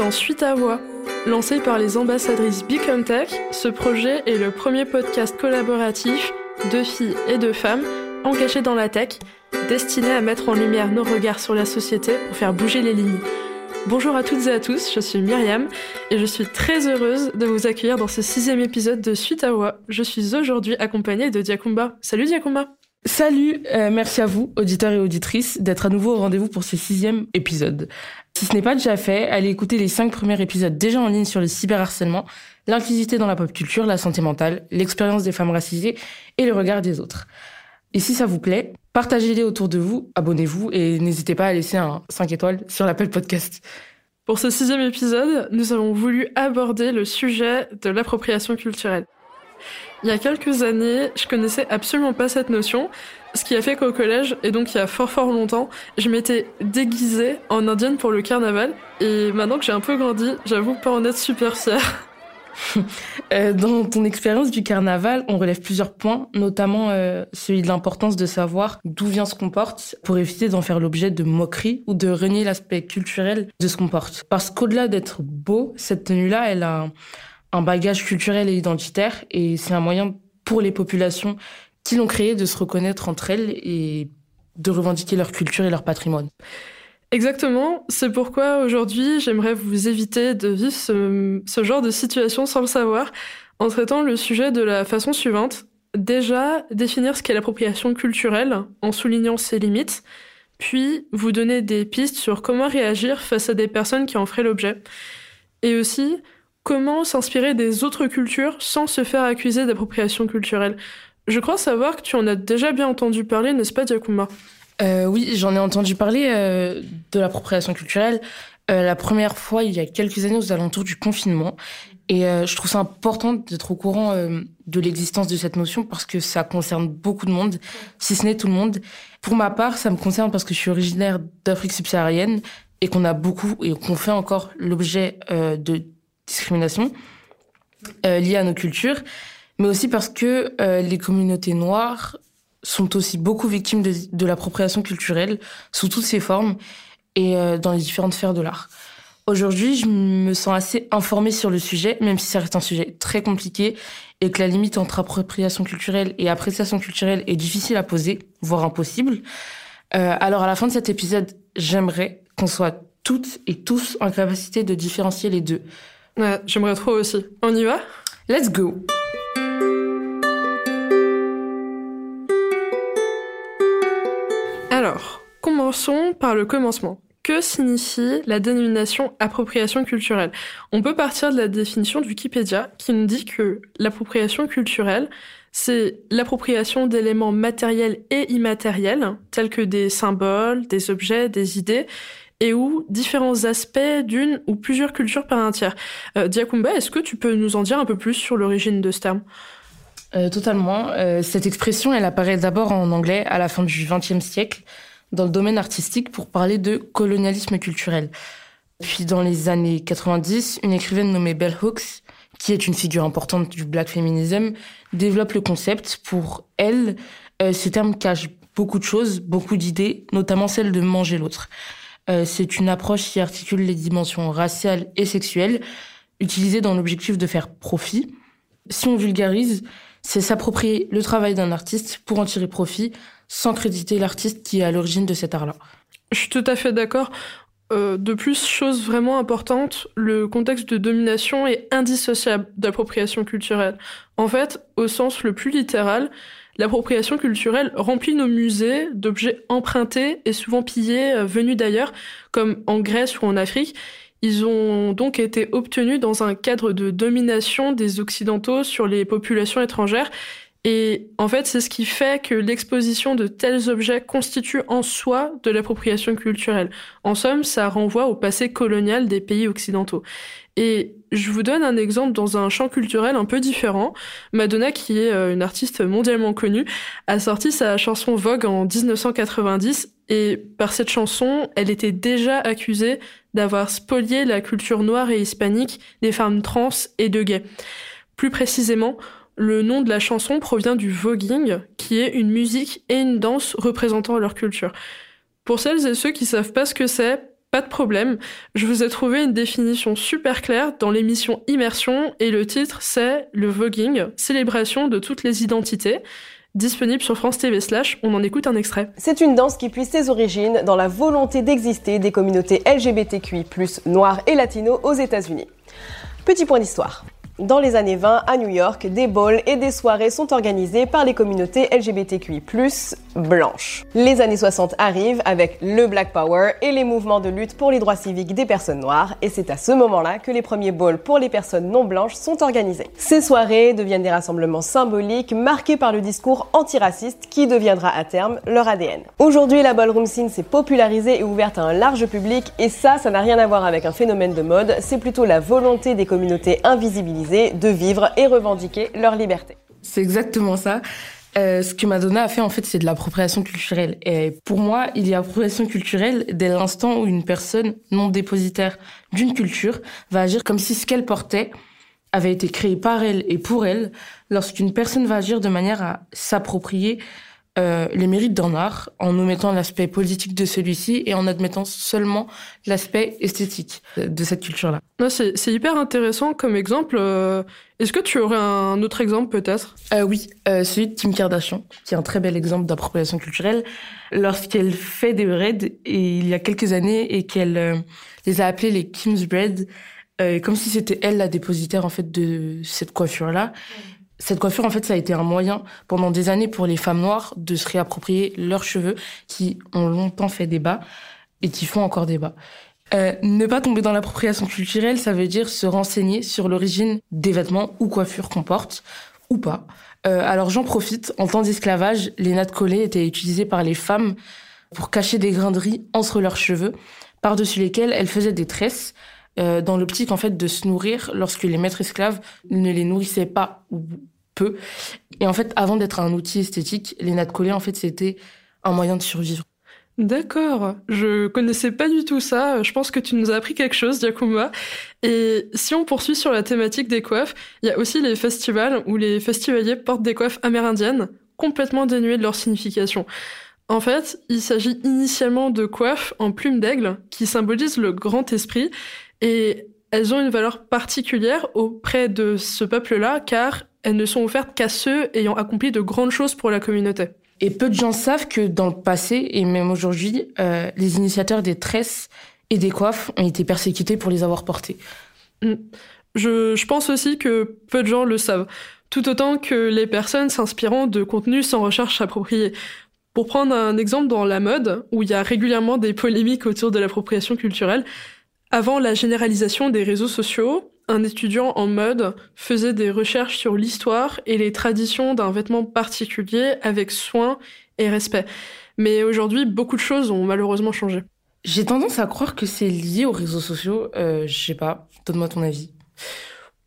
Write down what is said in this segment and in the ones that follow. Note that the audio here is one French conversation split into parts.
dans Suite à Voix. Lancé par les ambassadrices Become Tech, ce projet est le premier podcast collaboratif de filles et de femmes engagées dans la tech, destiné à mettre en lumière nos regards sur la société pour faire bouger les lignes. Bonjour à toutes et à tous, je suis Myriam et je suis très heureuse de vous accueillir dans ce sixième épisode de Suite à Voix. Je suis aujourd'hui accompagnée de Diakumba. Salut Diakumba Salut, euh, merci à vous, auditeurs et auditrices, d'être à nouveau au rendez-vous pour ce sixième épisode. Si ce n'est pas déjà fait, allez écouter les cinq premiers épisodes déjà en ligne sur le cyberharcèlement, l'inclusivité dans la pop culture, la santé mentale, l'expérience des femmes racisées et le regard des autres. Et si ça vous plaît, partagez-les autour de vous, abonnez-vous et n'hésitez pas à laisser un 5 étoiles sur l'Apple Podcast. Pour ce sixième épisode, nous avons voulu aborder le sujet de l'appropriation culturelle. Il y a quelques années, je connaissais absolument pas cette notion, ce qui a fait qu'au collège, et donc il y a fort fort longtemps, je m'étais déguisée en indienne pour le carnaval, et maintenant que j'ai un peu grandi, j'avoue pas en être super fière. Euh, dans ton expérience du carnaval, on relève plusieurs points, notamment euh, celui de l'importance de savoir d'où vient ce qu'on porte pour éviter d'en faire l'objet de moqueries ou de renier l'aspect culturel de ce qu'on porte. Parce qu'au-delà d'être beau, cette tenue-là, elle a un bagage culturel et identitaire et c'est un moyen pour les populations qui l'ont créé de se reconnaître entre elles et de revendiquer leur culture et leur patrimoine. Exactement, c'est pourquoi aujourd'hui j'aimerais vous éviter de vivre ce, ce, genre de situation sans le savoir en traitant le sujet de la façon suivante. Déjà, définir ce qu'est l'appropriation culturelle en soulignant ses limites, puis vous donner des pistes sur comment réagir face à des personnes qui en feraient l'objet. Et aussi, comment s'inspirer des autres cultures sans se faire accuser d'appropriation culturelle. Je crois savoir que tu en as déjà bien entendu parler, n'est-ce pas, Diakoumba euh, Oui, j'en ai entendu parler euh, de l'appropriation culturelle. Euh, la première fois, il y a quelques années, aux alentours du confinement. Et euh, je trouve ça important d'être au courant de l'existence de cette notion parce que ça concerne beaucoup de monde, si ce n'est tout le monde. Pour ma part, ça me concerne parce que je suis originaire d'Afrique subsaharienne et qu'on a beaucoup et qu'on fait encore l'objet de discrimination liée à nos cultures, mais aussi parce que euh, les communautés noires sont aussi beaucoup victimes de, de l'appropriation culturelle sous toutes ses formes et euh, dans les différentes sphères de l'art. Aujourd'hui, je me sens assez informée sur le sujet, même si ça reste un sujet très compliqué et que la limite entre appropriation culturelle et appréciation culturelle est difficile à poser, voire impossible. Euh, alors à la fin de cet épisode, j'aimerais qu'on soit toutes et tous en capacité de différencier les deux. Ouais, j'aimerais trop aussi. On y va? Let's go commençons par le commencement. Que signifie la dénomination appropriation culturelle? On peut partir de la définition de Wikipédia qui nous dit que l'appropriation culturelle, c'est l'appropriation d'éléments matériels et immatériels, tels que des symboles, des objets, des idées, et ou différents aspects d'une ou plusieurs cultures par un tiers. Euh, Diakumba, est-ce que tu peux nous en dire un peu plus sur l'origine de ce terme? Euh, Totalement. Euh, cette expression, elle apparaît d'abord en anglais à la fin du XXe siècle dans le domaine artistique pour parler de colonialisme culturel. Puis dans les années 90, une écrivaine nommée Bell Hooks, qui est une figure importante du black feminism, développe le concept. Pour elle, euh, ce terme cache beaucoup de choses, beaucoup d'idées, notamment celle de manger l'autre. Euh, c'est une approche qui articule les dimensions raciales et sexuelles, utilisée dans l'objectif de faire profit. Si on vulgarise, c'est s'approprier le travail d'un artiste pour en tirer profit, sans créditer l'artiste qui est à l'origine de cet art-là. Je suis tout à fait d'accord. Euh, de plus, chose vraiment importante, le contexte de domination est indissociable d'appropriation culturelle. En fait, au sens le plus littéral, l'appropriation culturelle remplit nos musées d'objets empruntés et souvent pillés euh, venus d'ailleurs, comme en Grèce ou en Afrique. Ils ont donc été obtenus dans un cadre de domination des Occidentaux sur les populations étrangères et en fait, c'est ce qui fait que l'exposition de tels objets constitue en soi de l'appropriation culturelle. En somme, ça renvoie au passé colonial des pays occidentaux. Et je vous donne un exemple dans un champ culturel un peu différent. Madonna, qui est euh, une artiste mondialement connue, a sorti sa chanson Vogue en 1990 et par cette chanson, elle était déjà accusée d'avoir spolié la culture noire et hispanique des femmes trans et de gays. Plus précisément, le nom de la chanson provient du voguing, qui est une musique et une danse représentant leur culture. Pour celles et ceux qui savent pas ce que c'est, Pas de problème, je vous ai trouvé une définition super claire dans l'émission Immersion et le titre c'est Le Voguing, célébration de toutes les identités. Disponible sur France TV slash, on en écoute un extrait. C'est une danse qui puise ses origines dans la volonté d'exister des communautés LGBTQI+, noires et latinos aux États-Unis. Petit point d'histoire. Dans les années 20, à New York, des balls et des soirées sont organisées par les communautés LGBTQI+, blanches. Les années 60 arrivent avec le Black Power et les mouvements de lutte pour les droits civiques des personnes noires, et c'est à ce moment-là que les premiers balls pour les personnes non blanches sont organisés. Ces soirées deviennent des rassemblements symboliques marqués par le discours antiraciste qui deviendra à terme leur ADN. Aujourd'hui, la ballroom scene s'est popularisée et ouverte à un large public, et ça, ça n'a rien à voir avec un phénomène de mode, c'est plutôt la volonté des communautés invisibilisées de vivre et revendiquer leur liberté. C'est exactement ça. Euh, ce que Madonna a fait, en fait, c'est de l'appropriation culturelle. Et pour moi, il y a appropriation culturelle dès l'instant où une personne non dépositaire d'une culture va agir comme si ce qu'elle portait avait été créé par elle et pour elle, lorsqu'une personne va agir de manière à s'approprier euh, les mérites d'un art en omettant l'aspect politique de celui-ci et en admettant seulement l'aspect esthétique de cette culture-là. C'est hyper intéressant comme exemple. Euh, est-ce que tu aurais un autre exemple peut-être? Euh, Oui, euh, celui de Kim Kardashian, qui est un très bel exemple d'appropriation culturelle. Lorsqu'elle fait des breads, et il y a quelques années, et qu'elle les a appelés les Kim's Bread, comme si c'était elle la dépositaire en fait de cette coiffure-là. Cette coiffure, en fait, ça a été un moyen pendant des années pour les femmes noires de se réapproprier leurs cheveux qui ont longtemps fait débat et qui font encore débat. Euh, ne pas tomber dans l'appropriation culturelle, ça veut dire se renseigner sur l'origine des vêtements ou coiffures qu'on porte, ou pas. Euh, alors j'en profite, en temps d'esclavage, les nattes collées étaient utilisées par les femmes pour cacher des grains de riz entre leurs cheveux, par-dessus lesquels elles faisaient des tresses, euh, dans l'optique en fait de se nourrir lorsque les maîtres esclaves ne les nourrissaient pas Et en fait, avant d'être un outil esthétique, les nattes collées, en fait, c'était un moyen de survivre. D'accord, je connaissais pas du tout ça. Je pense que tu nous as appris quelque chose, Giacomo. Et si on poursuit sur la thématique des coiffes, il y a aussi les festivals où les festivaliers portent des coiffes amérindiennes, complètement dénuées de leur signification. En fait, il s'agit initialement de coiffes en plumes d'aigle qui symbolisent le grand esprit et elles ont une valeur particulière auprès de ce peuple-là car elles ne sont offertes qu'à ceux ayant accompli de grandes choses pour la communauté. Et peu de gens savent que dans le passé, et même aujourd'hui, euh, les initiateurs des tresses et des coiffes ont été persécutés pour les avoir portées. Mm. Je, je pense aussi que peu de gens le savent, tout autant que les personnes s'inspirant de contenus sans recherche appropriée. Pour prendre un exemple dans la mode, où il y a régulièrement des polémiques autour de l'appropriation culturelle, avant la généralisation des réseaux sociaux, un étudiant en mode faisait des recherches sur l'histoire et les traditions d'un vêtement particulier avec soin et respect. Mais aujourd'hui, beaucoup de choses ont malheureusement changé. J'ai tendance à croire que c'est lié aux réseaux sociaux. Euh, je sais pas, donne-moi ton avis.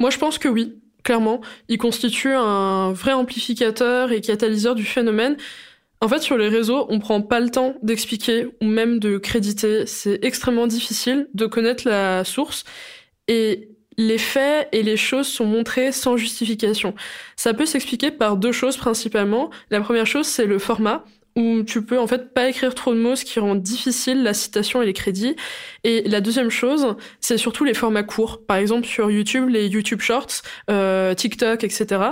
Moi, je pense que oui, clairement. Il constitue un vrai amplificateur et catalyseur du phénomène. En fait, sur les réseaux, on prend pas le temps d'expliquer ou même de créditer. C'est extrêmement difficile de connaître la source. Et les faits et les choses sont montrés sans justification. Ça peut s'expliquer par deux choses principalement. La première chose, c'est le format où tu peux en fait pas écrire trop de mots, ce qui rend difficile la citation et les crédits. Et la deuxième chose, c'est surtout les formats courts. Par exemple sur YouTube, les YouTube Shorts, euh, TikTok, etc.,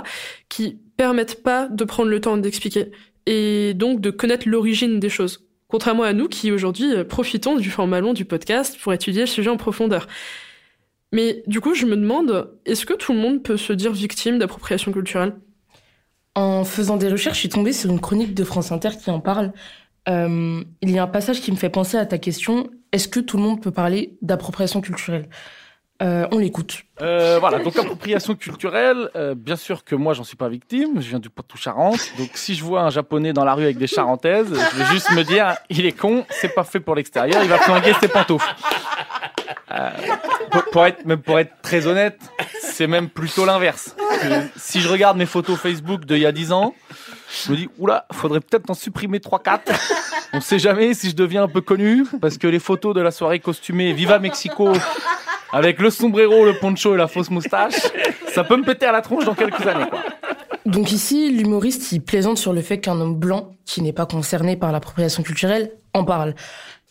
qui permettent pas de prendre le temps d'expliquer et donc de connaître l'origine des choses. Contrairement à nous qui aujourd'hui profitons du format long du podcast pour étudier le sujet en profondeur. Mais du coup, je me demande, est-ce que tout le monde peut se dire victime d'appropriation culturelle? En faisant des recherches, je suis tombée sur une chronique de France Inter qui en parle. Euh, il y a un passage qui me fait penser à ta question, est-ce que tout le monde peut parler d'appropriation culturelle? Euh, on l'écoute. Euh, voilà, donc appropriation culturelle, euh, bien sûr que moi j'en suis pas victime, je viens du Poitou-Charentes, donc si je vois un japonais dans la rue avec des charentaises, je vais juste me dire, il est con, c'est pas fait pour l'extérieur, il va flinguer ses pantoufles. Pour, être, même pour être très honnête, c'est même plutôt l'inverse. Si je regarde mes photos Facebook d'il y a 10 ans, je me dis, oula, faudrait peut-être en supprimer 3-4. On sait jamais si je deviens un peu connu, parce que les photos de la soirée costumée Viva Mexico, avec le sombrero, le poncho et la fausse moustache, ça peut me péter à la tronche dans quelques années. Donc ici, l'humoriste, il plaisante sur le fait qu'un homme blanc, qui n'est pas concerné par l'appropriation culturelle, en parle.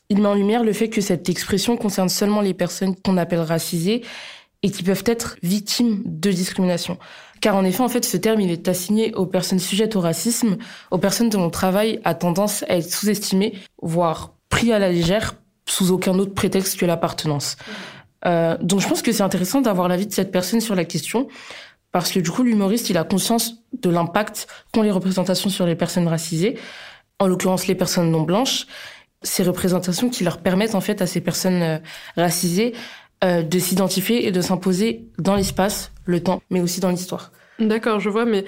Il met en lumière le fait que cette expression concerne seulement les personnes qu'on appelle racisées et qui peuvent être victimes de discrimination. Car en effet, en fait, ce terme, il est assigné aux personnes sujettes au racisme, aux personnes dont le travail a tendance à être sous-estimé, voire pris à la légère, sous aucun autre prétexte que l'appartenance. Euh, donc je pense que c'est intéressant d'avoir l'avis de cette personne sur la question, parce que du coup, l'humoriste, il a conscience de l'impact qu'ont les représentations sur les personnes racisées, en l'occurrence les personnes non blanches, ces représentations qui leur permettent en fait à ces personnes euh, racisées euh, de s'identifier et de s'imposer dans l'espace, le temps, mais aussi dans l'histoire. D'accord, je vois, mais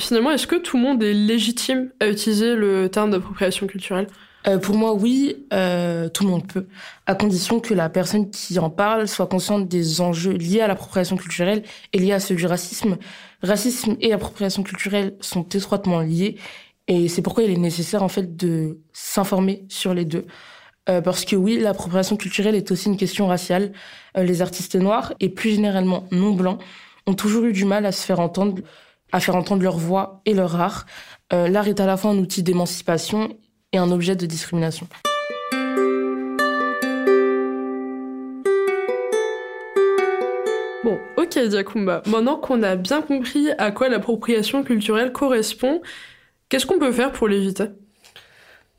finalement, est-ce que tout le monde est légitime à utiliser le terme d'appropriation culturelle? Euh, pour moi, oui, euh, tout le monde peut, à condition que la personne qui en parle soit consciente des enjeux liés à l'appropriation culturelle et liés à ceux du racisme. Racisme et appropriation culturelle sont étroitement liés, et c'est pourquoi il est nécessaire en fait de s'informer sur les deux. Euh, parce que oui, l'appropriation culturelle est aussi une question raciale. Euh, les artistes noirs et plus généralement non blancs ont toujours eu du mal à se faire entendre, à faire entendre leur voix et leur art. Euh, l'art est à la fois un outil d'émancipation et un objet de discrimination. Bon, ok Diakumba, maintenant qu'on a bien compris à quoi l'appropriation culturelle correspond, qu'est-ce qu'on peut faire pour l'éviter?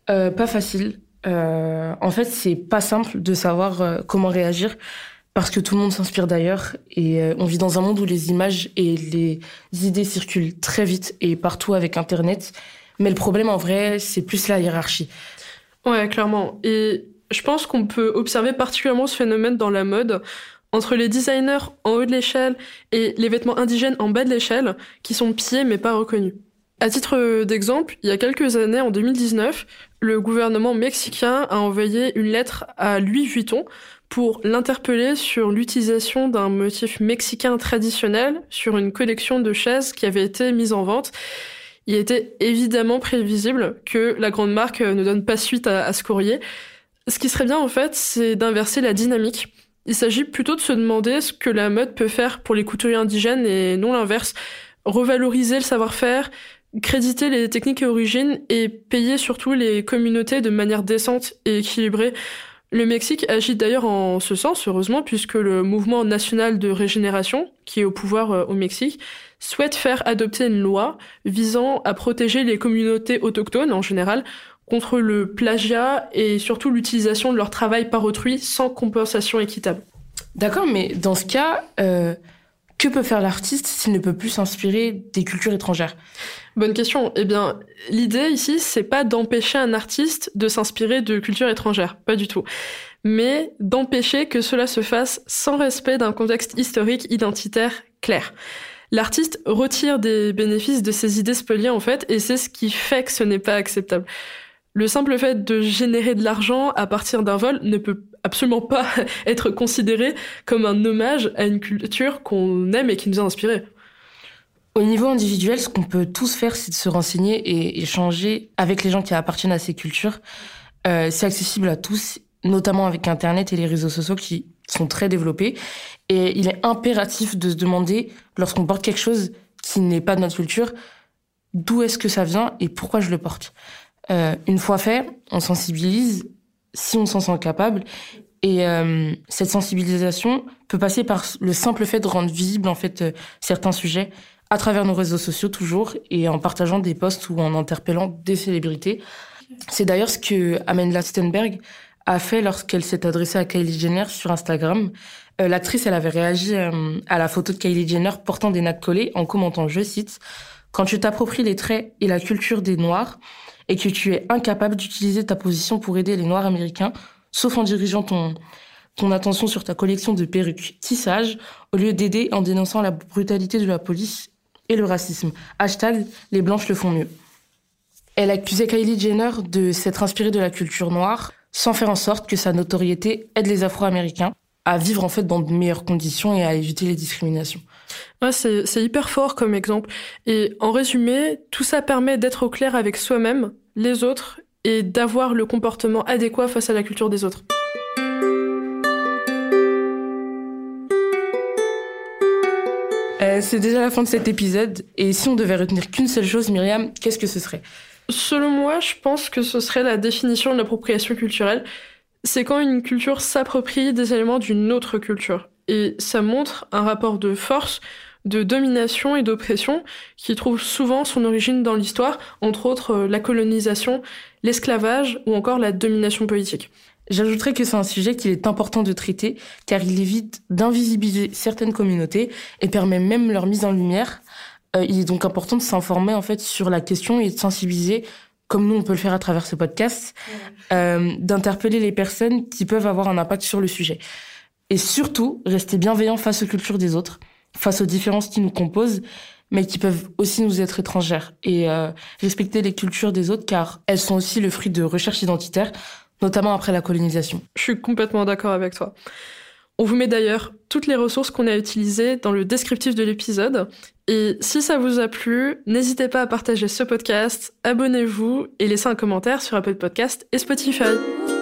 Euh, Pas facile. Euh, en fait, c'est pas simple de savoir euh, comment réagir parce que tout le monde s'inspire d'ailleurs et on vit dans un monde où les images et les idées circulent très vite et partout avec Internet mais le problème, en vrai, c'est plus la hiérarchie. Ouais, clairement. Et je pense qu'on peut observer particulièrement ce phénomène dans la mode entre les designers en haut de l'échelle et les vêtements indigènes en bas de l'échelle, qui sont pillés mais pas reconnus. À titre d'exemple, il y a quelques années, en 2019, le gouvernement mexicain a envoyé une lettre à Louis Vuitton pour l'interpeller sur l'utilisation d'un motif mexicain traditionnel sur une collection de chaises qui avait été mise en vente il était évidemment prévisible que la grande marque ne donne pas suite à, ce courrier. Ce qui serait bien en fait, c'est d'inverser la dynamique. Il s'agit plutôt de se demander ce que la mode peut faire pour les couturiers indigènes et non l'inverse. Revaloriser le savoir-faire, créditer les techniques et origines et payer surtout les communautés de manière décente et équilibrée. Le Mexique agit d'ailleurs en ce sens, heureusement, puisque le mouvement national de régénération, qui est au pouvoir euh, au Mexique, souhaite faire adopter une loi visant à protéger les communautés autochtones en général contre le plagiat et surtout l'utilisation de leur travail par autrui sans compensation équitable. D'accord, mais dans ce cas, euh, que peut faire l'artiste s'il ne peut plus s'inspirer des cultures étrangères? Bonne question. Eh bien, l'idée ici, c'est pas d'empêcher un artiste de s'inspirer de cultures étrangères, pas du tout, mais d'empêcher que cela se fasse sans respect d'un contexte historique identitaire clair l'artiste retire des bénéfices de ses idées spoliées en fait, et c'est ce qui fait que ce n'est pas acceptable. Le simple fait de générer de l'argent à partir d'un vol ne peut absolument pas être considéré comme un hommage à une culture qu'on aime et qui nous a inspiré. Au niveau individuel, ce qu'on peut tous faire, c'est de se renseigner et échanger avec les gens qui appartiennent à ces cultures. Euh, c'est accessible à tous, notamment avec Internet et les réseaux sociaux qui sont très développés. Et il est impératif de se demander, lorsqu'on porte quelque chose qui n'est pas de notre culture, d'où est-ce que ça vient et pourquoi je le porte. Euh, une fois fait, on sensibilise si on s'en sent capable. Et euh, cette sensibilisation peut passer par le simple fait de rendre visible en fait certains sujets à travers nos réseaux sociaux toujours et en partageant des posts ou en interpellant des célébrités. C'est d'ailleurs ce que Amanda Stenberg a fait lorsqu'elle s'est adressée à Kylie Jenner sur Instagram. Euh, l'actrice, elle avait réagi euh, à la photo de Kylie Jenner portant des nattes collées en commentant, je cite, Quand tu t'appropries les traits et la culture des Noirs et que tu es incapable d'utiliser ta position pour aider les Noirs américains, sauf en dirigeant ton, ton attention sur ta collection de perruques tissage, au lieu d'aider en dénonçant la brutalité de la police et le racisme. Hashtag les blanches le font mieux. Elle accusait Kylie Jenner de s'être inspirée de la culture noire sans faire en sorte que sa notoriété aide les Afro-Américains à vivre en fait dans de meilleures conditions et à éviter les discriminations. Ouais, c'est hyper fort comme exemple. Et en résumé, tout ça permet d'être au clair avec soi-même, les autres, et d'avoir le comportement adéquat face à la culture des autres. Euh, c'est déjà la fin de cet épisode, et si on devait retenir qu'une seule chose, Myriam, qu'est-ce que ce serait? Selon moi, je pense que ce serait la définition de l'appropriation culturelle. C'est quand une culture s'approprie des éléments d'une autre culture. Et ça montre un rapport de force, de domination et d'oppression qui trouve souvent son origine dans l'histoire, entre autres euh, la colonisation, l'esclavage ou encore la domination politique. J'ajouterais que c'est un sujet qu'il est important de traiter car il évite d'invisibiliser certaines communautés et permet même leur mise en lumière. Euh, il est donc important de s'informer en fait sur la question et de sensibiliser, comme nous on peut le faire à travers ce podcast, euh, d'interpeller les personnes qui peuvent avoir un impact sur le sujet. Et surtout, rester bienveillant face aux cultures des autres, face aux différences qui nous composent, mais qui peuvent aussi nous être étrangères. Et euh, respecter les cultures des autres car elles sont aussi le fruit de recherches identitaires notamment après la colonisation. Je suis complètement d'accord avec toi. On vous met d'ailleurs toutes les ressources qu'on a utilisées dans le descriptif de l'épisode. Et si ça vous a plu, n'hésitez pas à partager ce podcast, abonnez-vous et laissez un commentaire sur Apple Podcast et Spotify.